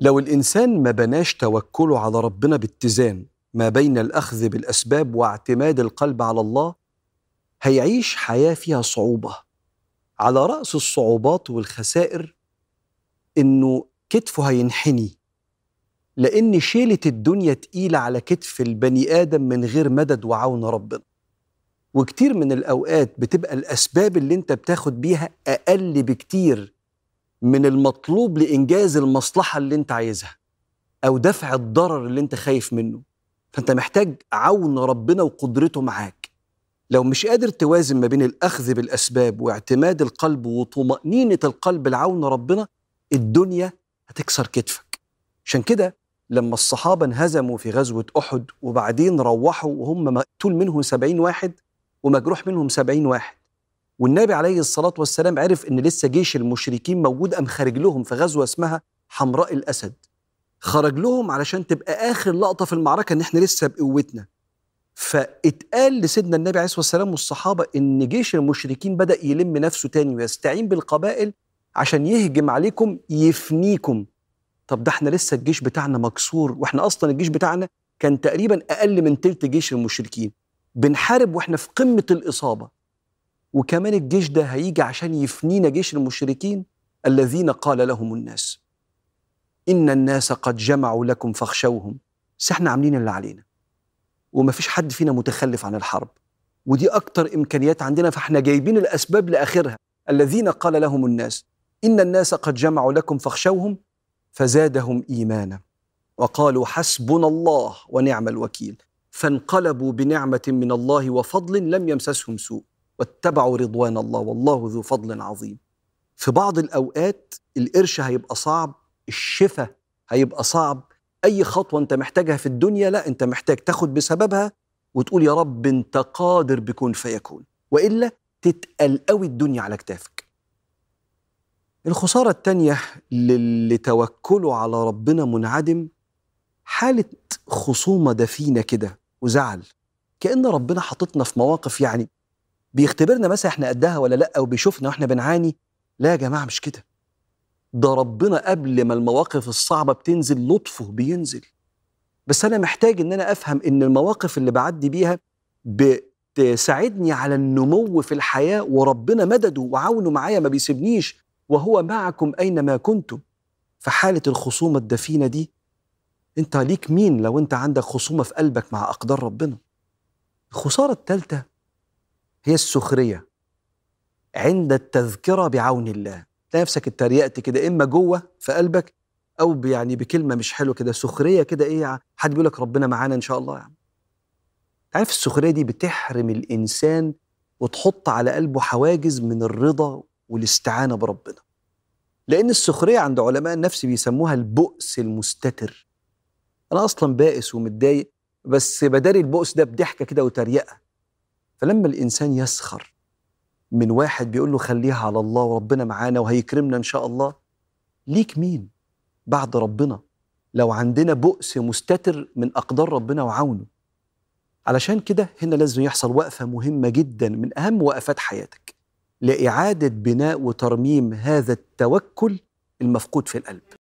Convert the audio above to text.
لو الإنسان ما بناش توكله على ربنا باتزان ما بين الأخذ بالأسباب واعتماد القلب على الله هيعيش حياة فيها صعوبة. على رأس الصعوبات والخسائر إنه كتفه هينحني. لأن شيلة الدنيا تقيلة على كتف البني آدم من غير مدد وعون ربنا. وكتير من الأوقات بتبقى الأسباب اللي أنت بتاخد بيها أقل بكتير من المطلوب لإنجاز المصلحة اللي أنت عايزها أو دفع الضرر اللي أنت خايف منه. فأنت محتاج عون ربنا وقدرته معاك. لو مش قادر توازن ما بين الأخذ بالأسباب واعتماد القلب وطمأنينة القلب لعون ربنا الدنيا هتكسر كتفك. عشان كده لما الصحابة انهزموا في غزوة أحد وبعدين روحوا وهم مقتول منهم سبعين واحد ومجروح منهم سبعين واحد والنبي عليه الصلاة والسلام عرف إن لسه جيش المشركين موجود أم خارج لهم في غزوة اسمها حمراء الأسد. خرج لهم علشان تبقى آخر لقطة في المعركة إن إحنا لسه بقوتنا. فاتقال لسيدنا النبي عليه الصلاة والسلام والصحابة إن جيش المشركين بدأ يلم نفسه تاني ويستعين بالقبائل عشان يهجم عليكم يفنيكم. طب ده إحنا لسه الجيش بتاعنا مكسور وإحنا أصلا الجيش بتاعنا كان تقريبا أقل من تلت جيش المشركين. بنحارب وإحنا في قمة الإصابة. وكمان الجيش ده هيجي عشان يفنينا جيش المشركين الذين قال لهم الناس. إن الناس قد جمعوا لكم فاخشوهم. بس إحنا عاملين اللي علينا. ومفيش حد فينا متخلف عن الحرب. ودي أكتر إمكانيات عندنا فإحنا جايبين الأسباب لآخرها. الذين قال لهم الناس إن الناس قد جمعوا لكم فاخشوهم فزادهم إيمانا. وقالوا حسبنا الله ونعم الوكيل. فانقلبوا بنعمة من الله وفضل لم يمسسهم سوء. واتبعوا رضوان الله والله ذو فضل عظيم. في بعض الأوقات القرش هيبقى صعب الشفاء هيبقى صعب. أي خطوة أنت محتاجها في الدنيا لا أنت محتاج تاخد بسببها وتقول يا رب أنت قادر بكون فيكون. وإلا تتقل قوي الدنيا على كتافك. الخسارة الثانية للي توكله على ربنا منعدم حالة خصومة دفينة كده وزعل. كأن ربنا حاططنا في مواقف يعني بيختبرنا مثلا إحنا قدها ولا لأ وبيشوفنا وإحنا بنعاني؟ لا يا جماعة مش كده. ده ربنا قبل ما المواقف الصعبة بتنزل لطفه بينزل. بس أنا محتاج إن أنا أفهم إن المواقف اللي بعدي بيها بتساعدني على النمو في الحياة وربنا مدده وعونه معايا ما بيسيبنيش وهو معكم أينما كنتم. في حالة الخصومة الدفينة دي أنت ليك مين لو أنت عندك خصومة في قلبك مع أقدار ربنا؟ الخسارة الثالثه هي السخرية. عند التذكرة بعون الله. تلاقي نفسك اتريقت كده إما جوه في قلبك أو يعني بكلمة مش حلوة كده سخرية كده إيه حد بيقول لك ربنا معانا إن شاء الله يعني عارف السخرية دي بتحرم الإنسان وتحط على قلبه حواجز من الرضا والاستعانة بربنا. لأن السخرية عند علماء النفس بيسموها البؤس المستتر. أنا أصلا بائس ومتضايق بس بداري البؤس ده بضحكة كده وتريقة. فلما الإنسان يسخر من واحد بيقول له خليها على الله وربنا معانا وهيكرمنا إن شاء الله ليك مين؟ بعد ربنا. لو عندنا بؤس مستتر من أقدار ربنا وعونه. علشان كده هنا لازم يحصل وقفة مهمة جدا من أهم وقفات حياتك. لإعادة بناء وترميم هذا التوكل المفقود في القلب.